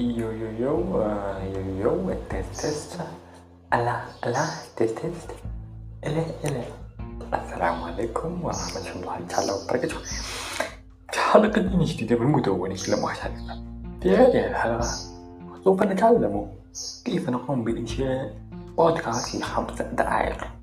يو yo yo, آه، يو يو تست test. ألا ألا تست تست إله إله السلام عليكم ورحمة الله تعالى وبركاته في حلقة جديدة من مدونة لمح حلقة في هذه الحلقة سوف نتعلم كيف نقوم بإنشاء بودكاست في خمس دقائق